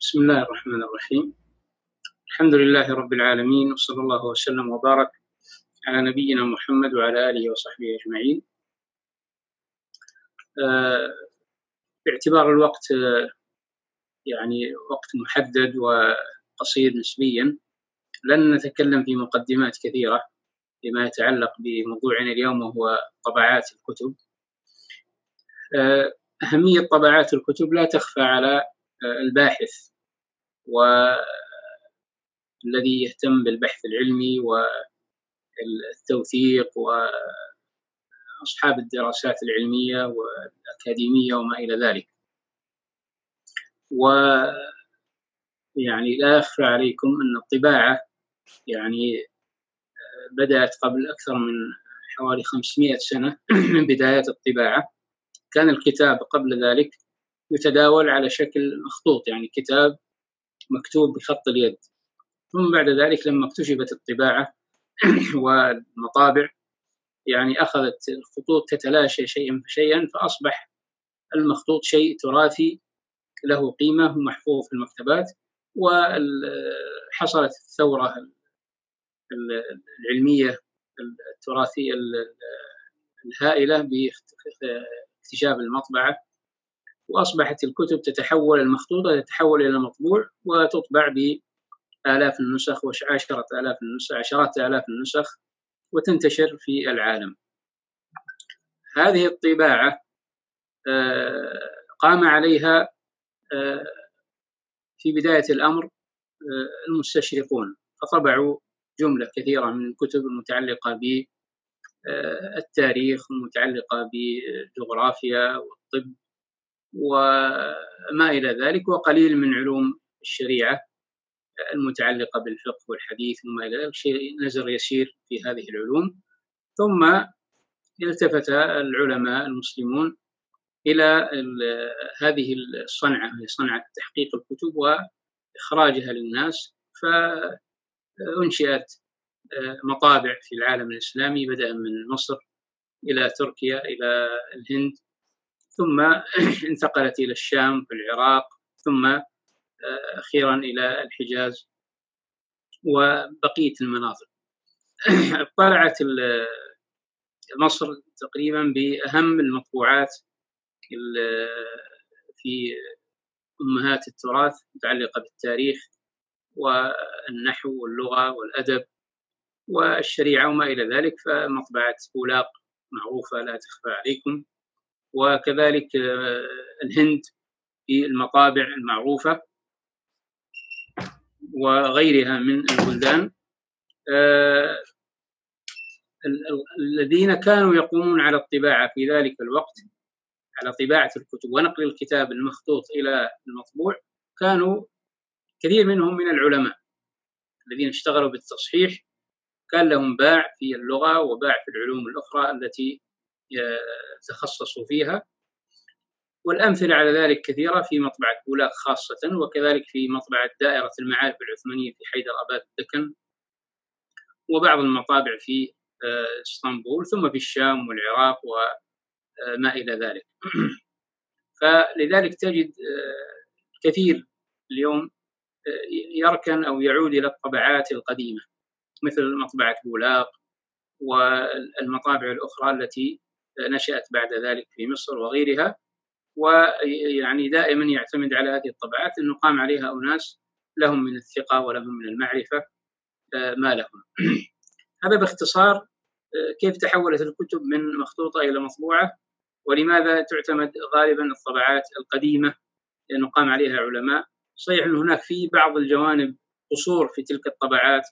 بسم الله الرحمن الرحيم. الحمد لله رب العالمين وصلى الله وسلم وبارك على نبينا محمد وعلى آله وصحبه أجمعين. آه، باعتبار الوقت آه، يعني وقت محدد وقصير نسبيا لن نتكلم في مقدمات كثيرة فيما يتعلق بموضوعنا اليوم وهو طبعات الكتب. آه، أهمية طبعات الكتب لا تخفى على الباحث والذي يهتم بالبحث العلمي والتوثيق وأصحاب الدراسات العلمية والأكاديمية وما إلى ذلك. و يعني لا يخفى عليكم أن الطباعة يعني بدأت قبل أكثر من حوالي 500 سنة من بدايات الطباعة. كان الكتاب قبل ذلك يتداول على شكل مخطوط يعني كتاب مكتوب بخط اليد. ثم بعد ذلك لما اكتشفت الطباعة والمطابع يعني أخذت الخطوط تتلاشى شيئا فشيئا فأصبح المخطوط شيء تراثي له قيمة ومحفوظ في المكتبات وحصلت الثورة العلمية التراثية الهائلة باكتشاف المطبعة. وأصبحت الكتب تتحول المخطوطة تتحول إلى مطبوع وتطبع بآلاف النسخ وعشرة آلاف النسخ عشرات آلاف النسخ وتنتشر في العالم. هذه الطباعة آه، قام عليها آه، في بداية الأمر آه، المستشرقون. فطبعوا جملة كثيرة من الكتب المتعلقة بالتاريخ المتعلقة بالجغرافيا والطب. وما إلى ذلك وقليل من علوم الشريعة المتعلقة بالفقه والحديث وما إلى ذلك شيء نزر يسير في هذه العلوم. ثم التفت العلماء المسلمون إلى هذه الصنعة هي صنعة تحقيق الكتب وإخراجها للناس فأنشئت مطابع في العالم الإسلامي بدءا من مصر إلى تركيا إلى الهند ثم انتقلت إلى الشام في العراق ثم آه، أخيرا إلى الحجاز وبقية المناطق. اطلعت مصر تقريبا بأهم المطبوعات في أمهات التراث متعلقة بالتاريخ والنحو واللغة والأدب والشريعة وما إلى ذلك فمطبعة بولاق معروفة لا تخفى عليكم. وكذلك آه، الهند في المطابع المعروفة وغيرها من البلدان. آه، الذين كانوا يقومون على الطباعة في ذلك الوقت على طباعة الكتب ونقل الكتاب المخطوط إلى المطبوع كانوا كثير منهم من العلماء الذين اشتغلوا بالتصحيح. كان لهم باع في اللغة وباع في العلوم الأخرى التي تخصصوا فيها. والأمثلة على ذلك كثيرة في مطبعة بولاق خاصة وكذلك في مطبعة دائرة المعارف العثمانية في حيدر أباد الدكن وبعض المطابع في آه، إسطنبول ثم في الشام والعراق وما إلى ذلك. فلذلك تجد آه، كثير اليوم آه، يركن أو يعود إلى الطبعات القديمة مثل مطبعة بولاق والمطابع الأخرى التي نشأت بعد ذلك في مصر وغيرها ويعني دائما يعتمد على هذه الطبعات أنه قام عليها أناس لهم من الثقة ولهم من المعرفة آه، ما لهم. هذا باختصار آه، كيف تحولت الكتب من مخطوطة إلى مطبوعة ولماذا تعتمد غالبا الطبعات القديمة لأنه قام عليها علماء. صحيح أن هناك في بعض الجوانب قصور في تلك الطبعات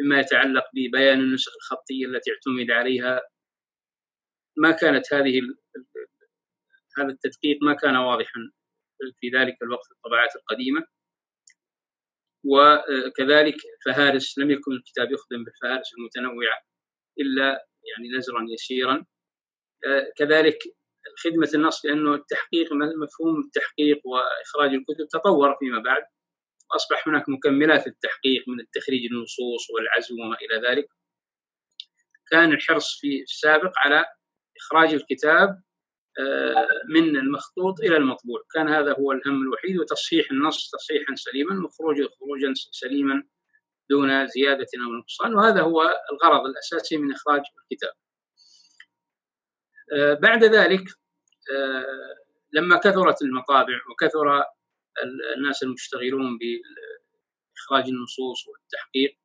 مما يتعلق ببيان النسخ الخطية التي اعتمد عليها ما كانت هذه هذا التدقيق ما كان واضحا في ذلك الوقت في الطبعات القديمة. وكذلك فهارس لم يكن الكتاب يخدم بالفهارس المتنوعة إلا يعني نزرا يسيرا. كذلك خدمة النص لأنه التحقيق مفهوم التحقيق وإخراج الكتب تطور فيما بعد. وأصبح هناك مكملات للتحقيق من التخريج النصوص والعزو وما إلى ذلك. كان الحرص في السابق على إخراج الكتاب من المخطوط إلى المطبوع كان هذا هو الهم الوحيد وتصحيح النص تصحيحا سليما وخروجه خروجا سليما دون زيادة أو نقصان. وهذا هو الغرض الأساسي من إخراج الكتاب. بعد ذلك لما كثرت المطابع وكثر الناس المشتغلون بإخراج النصوص والتحقيق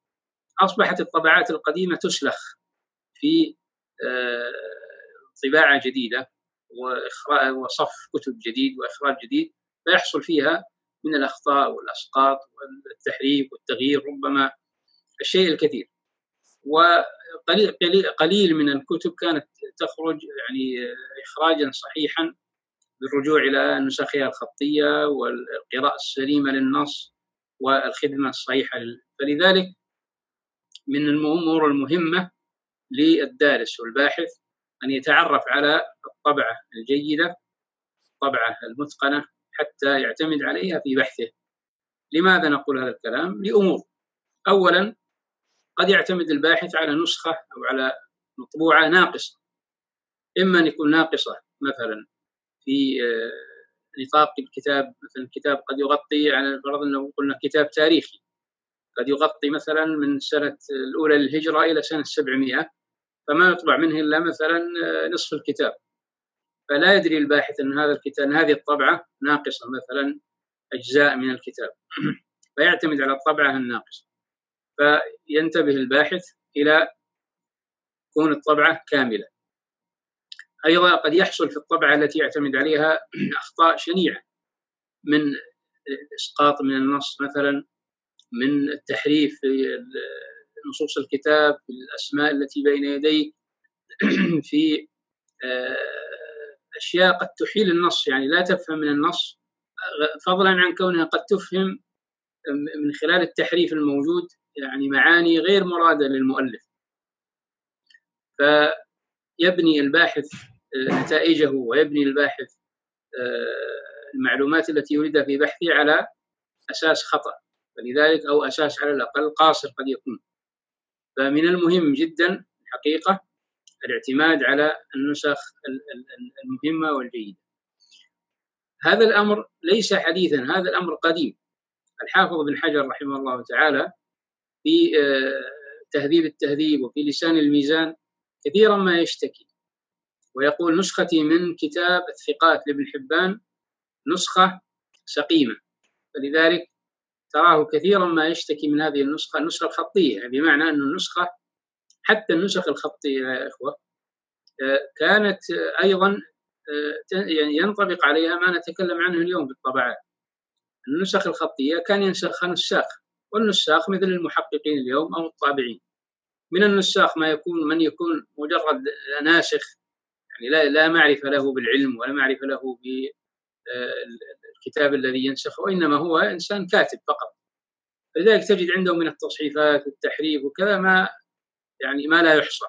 أصبحت الطبعات القديمة تسلخ في طباعة جديدة وصف كتب جديد وإخراج جديد فيحصل فيها من الأخطاء والأسقاط والتحريف والتغيير ربما الشيء الكثير. وقليل قليل من الكتب كانت تخرج يعني إخراجا صحيحا بالرجوع إلى نسخها الخطية والقراءة السليمة للنص والخدمة الصحيحة فلذلك من الأمور المهمة للدارس والباحث أن يتعرف على الطبعة الجيدة الطبعة المتقنة حتى يعتمد عليها في بحثه. لماذا نقول هذا الكلام؟ لأمور. أولا قد يعتمد الباحث على نسخة أو على مطبوعة ناقصة. إما أن يكون ناقصة مثلا في آه، نطاق الكتاب. مثلا الكتاب قد يغطي على فرض أنه قلنا كتاب تاريخي. قد يغطي مثلا من سنة الأولى للهجرة إلى سنة 700 فما يطبع منه إلا مثلا آه، نصف الكتاب. فلا يدري الباحث أن هذا الكتاب أن هذه الطبعة ناقصة مثلا أجزاء من الكتاب. فيعتمد على الطبعة الناقصة. فينتبه الباحث إلى كون الطبعة كاملة. أيضا قد يحصل في الطبعة التي يعتمد عليها أخطاء شنيعة. من إسقاط من النص مثلا من التحريف في نصوص الكتاب في الأسماء التي بين يديه. في آه، أشياء قد تحيل النص يعني لا تفهم من النص. فضلا عن كونها قد تفهم من خلال التحريف الموجود يعني معاني غير مرادة للمؤلف. فيبني الباحث آه، نتائجه ويبني الباحث آه، المعلومات التي يريدها في بحثه على أساس خطأ فلذلك أو أساس على الأقل قاصر قد يكون. فمن المهم جدا الحقيقة الاعتماد على النسخ المهمة والجيدة. هذا الأمر ليس حديثا هذا الأمر قديم. الحافظ بن حجر رحمه الله تعالى في آه، تهذيب التهذيب وفي لسان الميزان كثيرا ما يشتكي. ويقول نسختي من كتاب الثقات لابن حبان نسخة سقيمة. فلذلك تراه كثيرا ما يشتكي من هذه النسخة النسخة الخطية يعني بمعنى أن النسخة حتى النسخ الخطية يا إخوة آه، كانت أيضا آه، يعني ينطبق عليها ما نتكلم عنه اليوم في الطبعات النسخ الخطية كان ينسخها نساخ والنساخ مثل المحققين اليوم أو الطابعين. من النساخ ما يكون من يكون مجرد ناسخ يعني لا لا معرفة له بالعلم ولا معرفة له بالكتاب الذي ينسخه وإنما هو إنسان كاتب فقط. لذلك تجد عنده من التصحيفات والتحريف وكذا ما يعني ما لا يحصى.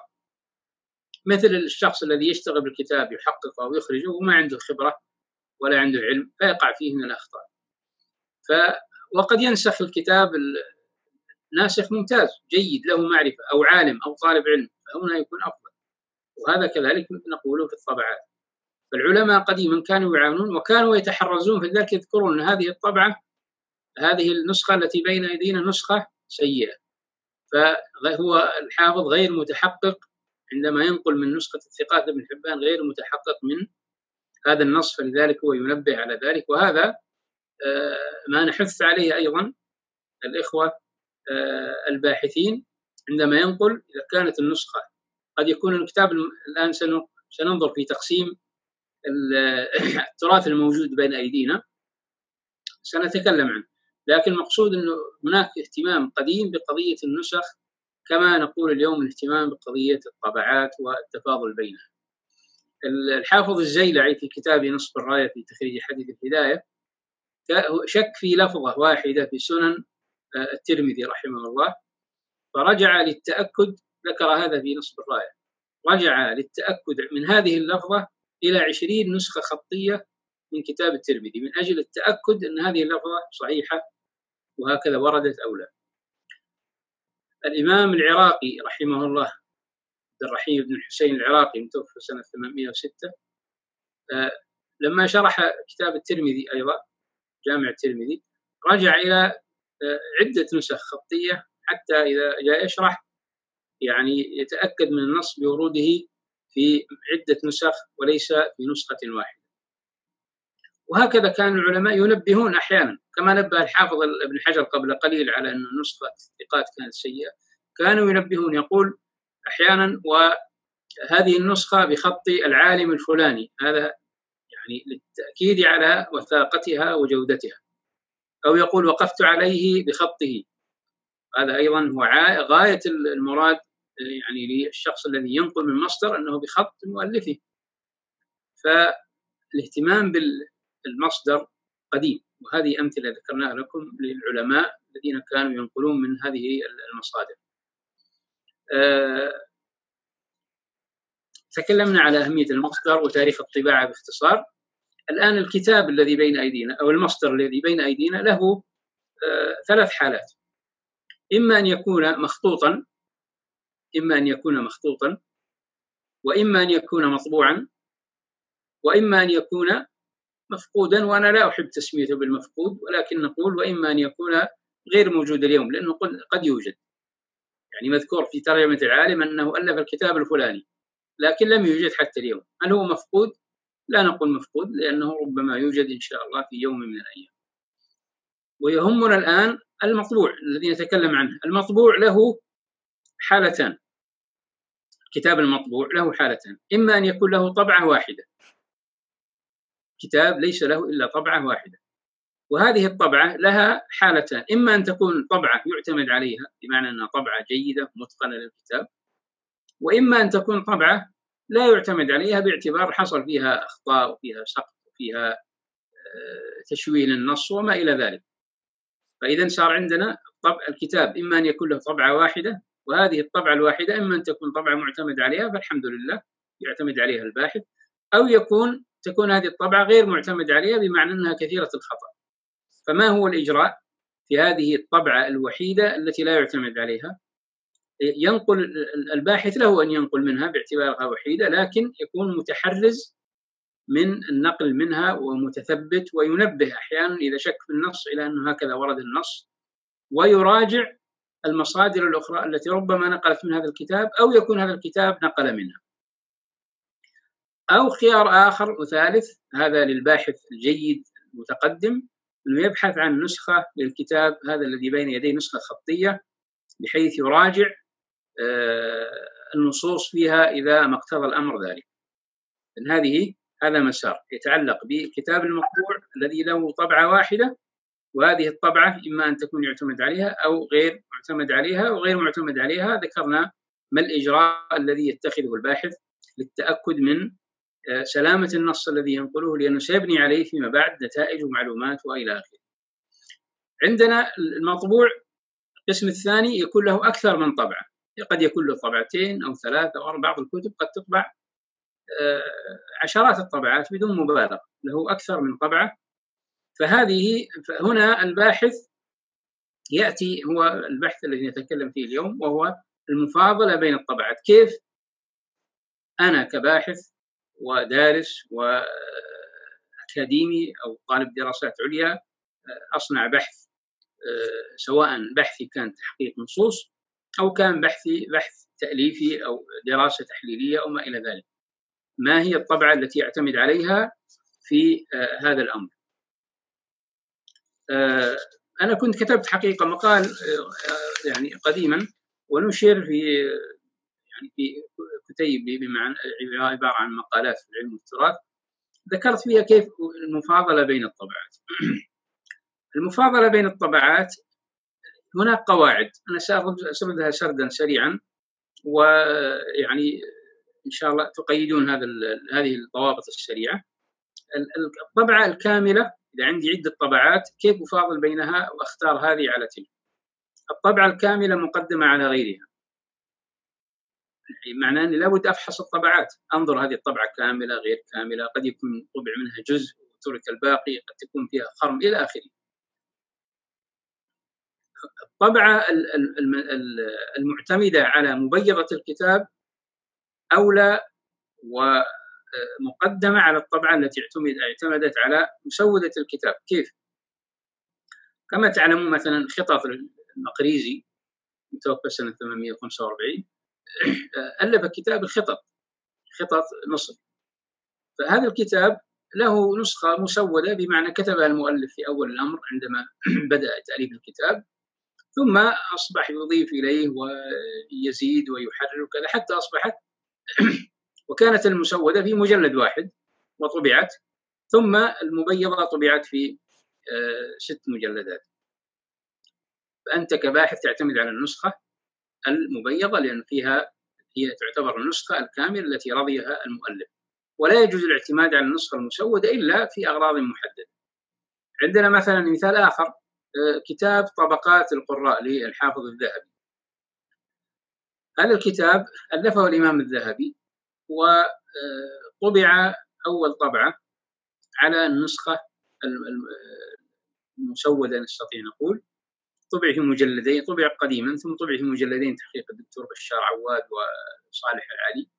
مثل الشخص الذي يشتغل بالكتاب يحققه ويخرجه وما عنده خبرة ولا عنده علم فيقع فيه من الأخطاء. ف وقد ينسخ الكتاب ناسخ ممتاز جيد له معرفة أو عالم أو طالب علم فهنا يكون أفضل. وهذا كذلك نقوله في الطبعات. فالعلماء قديما كانوا يعاونون وكانوا يتحرزون في ذلك يذكرون أن هذه الطبعة هذه النسخة التي بين أيدينا نسخة سيئة. فهو الحافظ غير متحقق عندما ينقل من نسخة الثقات ابن حبان غير متحقق من هذا النص فلذلك هو ينبه على ذلك. وهذا آه، ما نحث عليه أيضا الإخوة آه، الباحثين عندما ينقل إذا كانت النسخة قد يكون الكتاب الآن سننظر في تقسيم التراث الموجود بين أيدينا سنتكلم عنه. لكن المقصود أنه هناك اهتمام قديم بقضية النسخ كما نقول اليوم الاهتمام بقضية الطبعات والتفاضل بينها. الحافظ الزيلعي في كتابه نصف الراية في تخريج حديث الهداية شك في لفظة واحدة في سنن آه، الترمذي رحمه الله فرجع للتأكد ذكر هذا في نصب الراية رجع للتأكد من هذه اللفظة إلى عشرين نسخة خطية من كتاب الترمذي من أجل التأكد أن هذه اللفظة صحيحة وهكذا وردت أو لا. الإمام العراقي رحمه الله عبد الرحيم بن الحسين العراقي متوفى سنة 806 لما شرح كتاب الترمذي أيضا جامع الترمذي رجع إلى عدة نسخ خطية حتى إذا جاء يشرح يعني يتأكد من النص بوروده في عدة نسخ وليس في نسخة واحدة. وهكذا كان العلماء ينبهون أحيانا كما نبه الحافظ ابن حجر قبل قليل على أن نسخة الثقات كانت سيئة. كانوا ينبهون يقول أحيانا وهذه النسخة بخط العالم الفلاني هذا يعني للتأكيد على وثاقتها وجودتها. أو يقول وقفت عليه بخطه. هذا أيضا هو غاية المراد يعني للشخص الذي ينقل من مصدر أنه بخط مؤلفه. فالاهتمام بالمصدر قديم وهذه أمثلة ذكرناها لكم للعلماء الذين كانوا ينقلون من هذه المصادر. آه، تكلمنا على أهمية المصدر وتاريخ الطباعة باختصار. الآن الكتاب الذي بين أيدينا أو المصدر الذي بين أيدينا له آه، ثلاث حالات. إما أن يكون مخطوطا إما أن يكون مخطوطا وإما أن يكون مطبوعا وإما أن يكون مفقودا وأنا لا أحب تسميته بالمفقود ولكن نقول وإما أن يكون غير موجود اليوم لأنه قد يوجد. يعني مذكور في ترجمة العالم أنه ألف الكتاب الفلاني لكن لم يوجد حتى اليوم. هل هو مفقود؟ لا نقول مفقود لأنه ربما يوجد إن شاء الله في يوم من الأيام. ويهمنا الآن المطبوع الذي نتكلم عنه. المطبوع له حالتان. الكتاب المطبوع له حالتان. إما أن يكون له طبعة واحدة. كتاب ليس له إلا طبعة واحدة. وهذه الطبعة لها حالتان. إما أن تكون طبعة يعتمد عليها بمعنى أنها طبعة جيدة متقنة للكتاب. وإما أن تكون طبعة لا يعتمد عليها باعتبار حصل فيها أخطاء وفيها سقط وفيها آه، تشويه للنص وما إلى ذلك. فإذا صار عندنا طبع الكتاب إما أن يكون له طبعة واحدة وهذه الطبعة الواحدة إما أن تكون طبعة معتمد عليها فالحمد لله يعتمد عليها الباحث أو يكون تكون هذه الطبعة غير معتمد عليها بمعنى أنها كثيرة الخطأ. فما هو الإجراء في هذه الطبعة الوحيدة التي لا يعتمد عليها؟ ينقل الباحث له أن ينقل منها باعتبارها وحيدة لكن يكون متحرز من النقل منها ومتثبت وينبه أحيانا إذا شك في النص إلى أنه هكذا ورد النص ويراجع المصادر الأخرى التي ربما نقلت من هذا الكتاب أو يكون هذا الكتاب نقل منها. أو خيار آخر وثالث هذا للباحث الجيد المتقدم أنه يبحث عن نسخة للكتاب هذا الذي بين يديه نسخة خطية بحيث يراجع آه، النصوص فيها إذا ما اقتضى الأمر ذلك. إن هذه هذا مسار يتعلق بالكتاب المطبوع الذي له طبعة واحدة وهذه الطبعة إما أن تكون يعتمد عليها أو غير معتمد عليها وغير معتمد عليها ذكرنا ما الإجراء الذي يتخذه الباحث للتأكد من آه، سلامة النص الذي ينقله لأنه سيبني عليه فيما بعد نتائج ومعلومات وإلى آخره. عندنا المطبوع القسم الثاني يكون له أكثر من طبعة. قد يكون له طبعتين أو ثلاثة أو بعض الكتب قد تطبع آه، عشرات الطبعات بدون مبالغة. له أكثر من طبعة فهذه هنا الباحث يأتي هو البحث الذي نتكلم فيه اليوم وهو المفاضلة بين الطبعات. كيف أنا كباحث ودارس وأكاديمي أو طالب دراسات عليا آه، أصنع بحث آه، سواء بحثي كان تحقيق نصوص أو كان بحثي بحث تأليفي أو دراسة تحليلية أو ما إلى ذلك. ما هي الطبعة التي يعتمد عليها في آه، هذا الأمر؟ آه، أنا كنت كتبت حقيقة مقال يعني قديما ونشر في يعني في كتيب بمعنى عبارة عن مقالات في علم التراث ذكرت فيها كيف المفاضلة بين الطبعات. المفاضلة بين الطبعات هناك قواعد. أنا سأسردها سردا سريعا ويعني إن شاء الله تقيدون هذا هذه الضوابط السريعة. الطبعة الكاملة إذا عندي عدة طبعات كيف أفاضل بينها وأختار هذه على تلك؟ الطبعة الكاملة مقدمة على غيرها. معناه أني لابد أفحص الطبعات. أنظر هذه الطبعة كاملة غير كاملة قد يكون طبع منها جزء وترك الباقي قد تكون فيها خرم إلى آخره. الطبعة المعتمدة على مبيضة الكتاب أولى مقدمة على الطبعة التي اعتمدت على مسودة الكتاب كيف؟ كما تعلمون مثلا خطط المقريزي متوفى سنة 845 ألف كتاب الخطط خطط مصر فهذا الكتاب له نسخة مسودة بمعنى كتبها المؤلف في أول الأمر عندما بدأ تأليف الكتاب ثم أصبح يضيف إليه ويزيد ويحرر وكذا حتى أصبحت وكانت المسودة في مجلد واحد وطبعت ثم المبيضة طبعت في آه، ست مجلدات. فأنت كباحث تعتمد على النسخة المبيضة لأن فيها هي تعتبر النسخة الكاملة التي رضيها المؤلف. ولا يجوز الاعتماد على النسخة المسودة إلا في أغراض محددة. عندنا مثلا مثال آخر آه، كتاب طبقات القراء للحافظ الذهبي. هذا الكتاب ألفه الإمام الذهبي وطبع أول طبعة على النسخة المسودة نستطيع نقول. طبع في مجلدين طبع قديما ثم طبع في مجلدين تحقيق الدكتور بشار عواد وصالح العلي.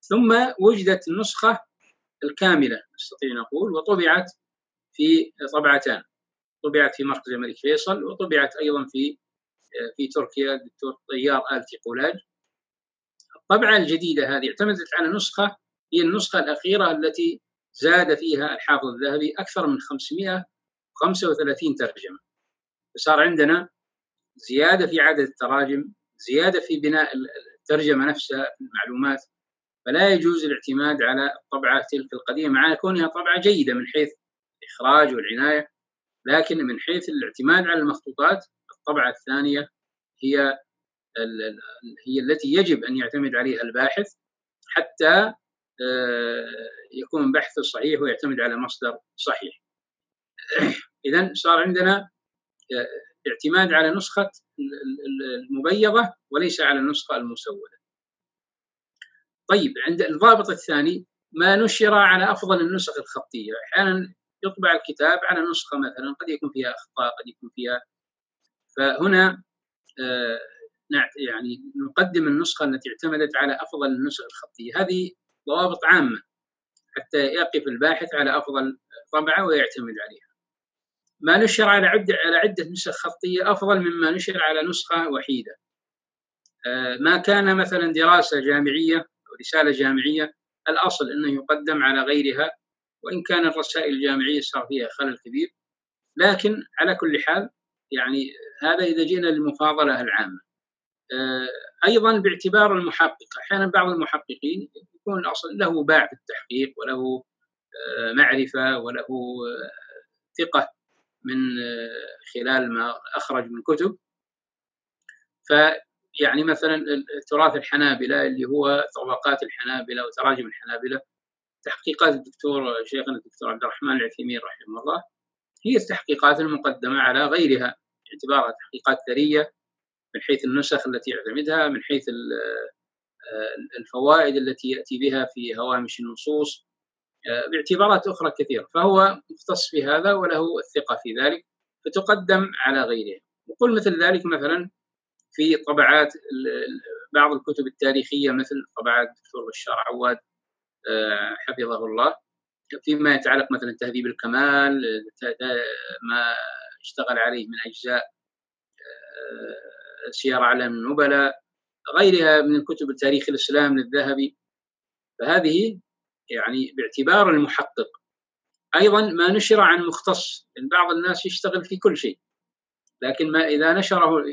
ثم وجدت النسخة الكاملة نستطيع نقول وطبعت في طبعتان. طبعت في مركز الملك فيصل وطبعت أيضا في في تركيا الدكتور طيار آل تيقولاج الطبعة الجديدة هذه اعتمدت على نسخة هي النسخة الأخيرة التي زاد فيها الحافظ الذهبي أكثر من 535 ترجمة. فصار عندنا زيادة في عدد التراجم زيادة في بناء الترجمة نفسها المعلومات. فلا يجوز الاعتماد على الطبعة تلك القديمة مع كونها طبعة جيدة من حيث الإخراج والعناية لكن من حيث الاعتماد على المخطوطات الطبعة الثانية هي هي التي يجب أن يعتمد عليها الباحث حتى آه، يكون بحثه صحيح ويعتمد على مصدر صحيح. إذا صار عندنا آه، اعتماد على نسخة المبيضة وليس على النسخة المسودة. طيب عند الضابط الثاني ما نشر على أفضل النسخ الخطية؟ أحيانا يطبع الكتاب على نسخة مثلا قد يكون فيها أخطاء قد يكون فيها فهنا آه، يعني نقدم النسخة التي اعتمدت على أفضل النسخ الخطية. هذه ضوابط عامة حتى يقف الباحث على أفضل طبعة ويعتمد عليها. ما نشر على عدة على عدة نسخ خطية أفضل مما نشر على نسخة وحيدة. آه، ما كان مثلا دراسة جامعية أو رسالة جامعية الأصل أنه يقدم على غيرها وإن كان الرسائل الجامعية صار فيها خلل كبير. لكن على كل حال يعني هذا إذا جينا للمفاضلة العامة. أيضا باعتبار المحقق. أحيانا بعض المحققين يكون الأصل له باع في التحقيق وله آه، معرفة وله آه، ثقة من خلال ما أخرج من كتب. فيعني مثلا تراث الحنابلة اللي هو طبقات الحنابلة وتراجم الحنابلة تحقيقات الدكتور شيخنا الدكتور عبد الرحمن العثيمين رحمه الله هي التحقيقات المقدمة على غيرها باعتبارها تحقيقات ثرية من حيث النسخ التي يعتمدها من حيث آه، الفوائد التي يأتي بها في هوامش النصوص آه، باعتبارات أخرى كثيرة. فهو مختص في هذا وله الثقة في ذلك فتقدم على غيره. وقل مثل ذلك مثلا في طبعات بعض الكتب التاريخية مثل طبعات الدكتور بشار عواد آه، حفظه الله فيما يتعلق مثلا تهذيب الكمال ما اشتغل عليه من أجزاء سير علم النبلاء غيرها من الكتب التاريخ الإسلام للذهبي فهذه يعني باعتبار المحقق. أيضا ما نشر عن مختص بعض الناس يشتغل في كل شيء. لكن ما إذا نشره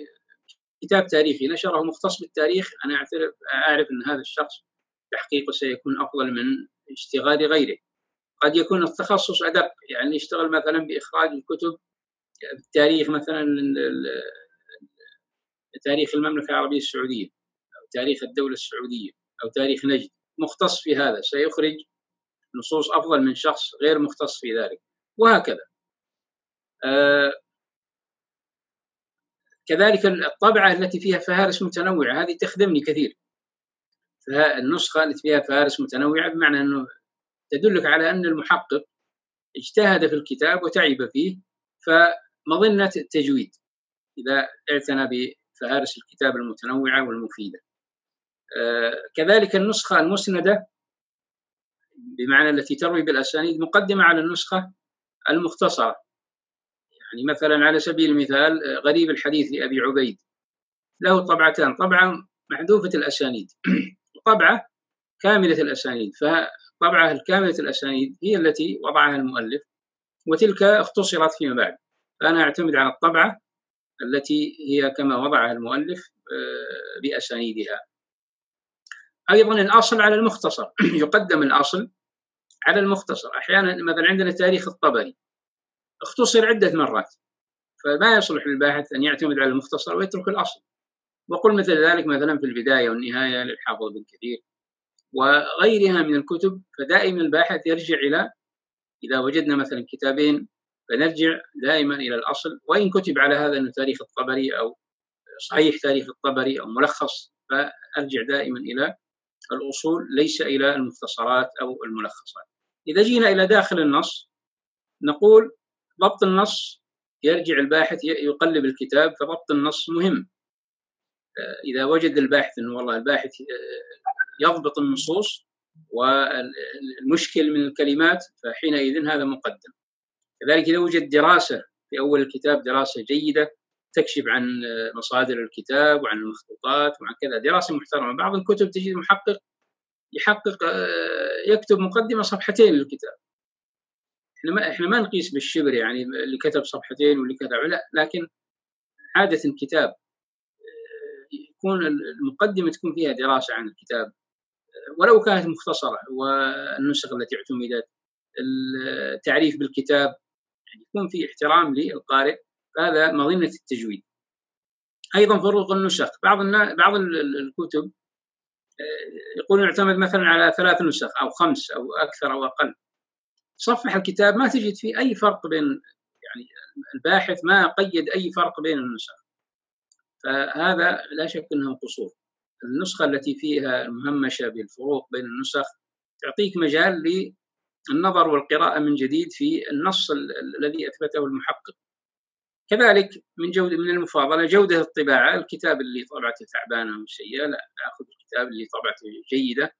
كتاب تاريخي نشره مختص بالتاريخ أنا أعترف أعرف أن هذا الشخص تحقيقه سيكون أفضل من اشتغال غيره. قد يكون التخصص أدق يعني يشتغل مثلا بإخراج الكتب التاريخ مثلا تاريخ المملكة العربية السعودية أو تاريخ الدولة السعودية أو تاريخ نجد مختص في هذا سيخرج نصوص أفضل من شخص غير مختص في ذلك. وهكذا. آه كذلك الطبعة التي فيها فهارس متنوعة هذه تخدمني كثير. النسخة التي فيها فهارس متنوعة بمعنى أنه تدلك على أن المحقق اجتهد في الكتاب وتعب فيه فمظنة التجويد إذا اعتنى فهارس الكتاب المتنوعة والمفيدة. آه، كذلك النسخة المسندة بمعنى التي تروي بالأسانيد مقدمة على النسخة المختصرة. يعني مثلا على سبيل المثال غريب الحديث لأبي عبيد. له طبعتان طبعة محذوفة الأسانيد. وطبعة كاملة الأسانيد فطبعة الكاملة الأسانيد هي التي وضعها المؤلف وتلك اختصرت فيما بعد. فأنا أعتمد على الطبعة التي هي كما وضعها المؤلف آه، بأسانيدها. أيضا الأصل على المختصر. يقدم الأصل على المختصر. أحيانا مثلا عندنا تاريخ الطبري. اختصر عدة مرات. فما يصلح للباحث أن يعتمد على المختصر ويترك الأصل. وقل مثل ذلك مثلا في البداية والنهاية للحافظ بن كثير وغيرها من الكتب. فدائما الباحث يرجع إلى إذا وجدنا مثلا كتابين فنرجع دائما إلى الأصل. وإن كتب على هذا أنه تاريخ الطبري أو صحيح تاريخ الطبري أو ملخص فأرجع دائما إلى الأصول ليس إلى المختصرات أو الملخصات. إذا جينا إلى داخل النص نقول ضبط النص يرجع الباحث يقلب الكتاب فضبط النص مهم. إذا وجد الباحث أنه والله الباحث يضبط النصوص والمشكل من الكلمات فحينئذ هذا مقدم. كذلك إذا وجد دراسة في أول الكتاب دراسة جيدة تكشف عن مصادر الكتاب وعن المخطوطات وعن كذا. دراسة محترمة. بعض الكتب تجد محقق يحقق يكتب مقدمة صفحتين للكتاب. إحنا ما إحنا ما نقيس بالشبر يعني اللي كتب صفحتين واللي كتب لا لكن عادة كتاب يكون المقدمة تكون فيها دراسة عن الكتاب. ولو كانت مختصرة والنسخ التي اعتمدت التعريف بالكتاب يكون في احترام للقارئ فهذا مظنة التجويد. أيضا فروق النسخ بعض بعض الكتب آه، يقول يعتمد مثلا على ثلاث نسخ أو خمس أو أكثر أو أقل. صفح الكتاب ما تجد فيه أي فرق بين يعني الباحث ما قيد أي فرق بين النسخ. فهذا لا شك أنه قصور. النسخة التي فيها مهمشة بالفروق بين النسخ تعطيك مجال للنظر والقراءة من جديد في النص الذي أثبته المحقق. كذلك من جودة من المفاضلة جودة الطباعة الكتاب اللي طبعته تعبانة أو سيئة لا نأخذ الكتاب اللي طبعته جيدة.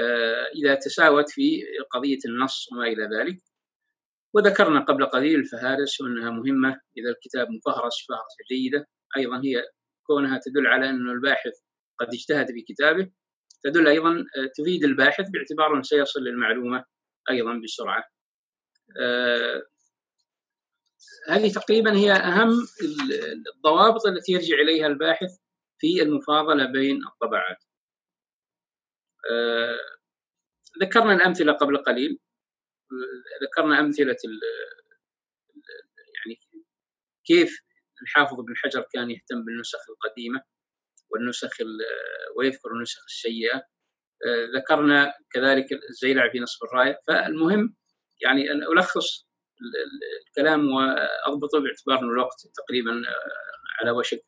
آه، إذا تساوت في قضية النص وما إلى ذلك. وذكرنا قبل قليل الفهارس وأنها مهمة. إذا الكتاب مفهرس فهرسة جيدة. أيضا هي كونها تدل على أن الباحث قد اجتهد في كتابه تدل أيضا آه، تفيد الباحث باعتبار أنه سيصل للمعلومة أيضا بسرعة. آه، هذه تقريبا هي أهم الضوابط التي يرجع إليها الباحث في المفاضلة بين الطبعات. آه، ذكرنا الأمثلة قبل قليل. ذكرنا أمثلة يعني كيف الحافظ بن حجر كان يهتم بالنسخ القديمة والنسخ ويذكر النسخ السيئة. آه، ذكرنا كذلك الزيلع في نصب الراية فالمهم يعني أن ألخص الكلام وأضبطه باعتبار أن الوقت تقريبا آه، على وشك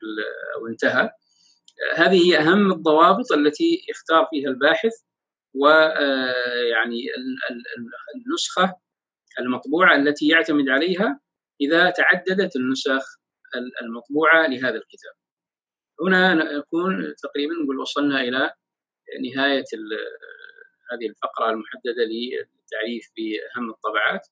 أو انتهى. هذه هي أهم الضوابط التي يختار فيها الباحث ويعني آه، النسخة المطبوعة التي يعتمد عليها إذا تعددت النسخ المطبوعة لهذا الكتاب. هنا نكون تقريبا نقول وصلنا إلى نهاية هذه الفقرة المحددة للتعريف بأهم الطبعات.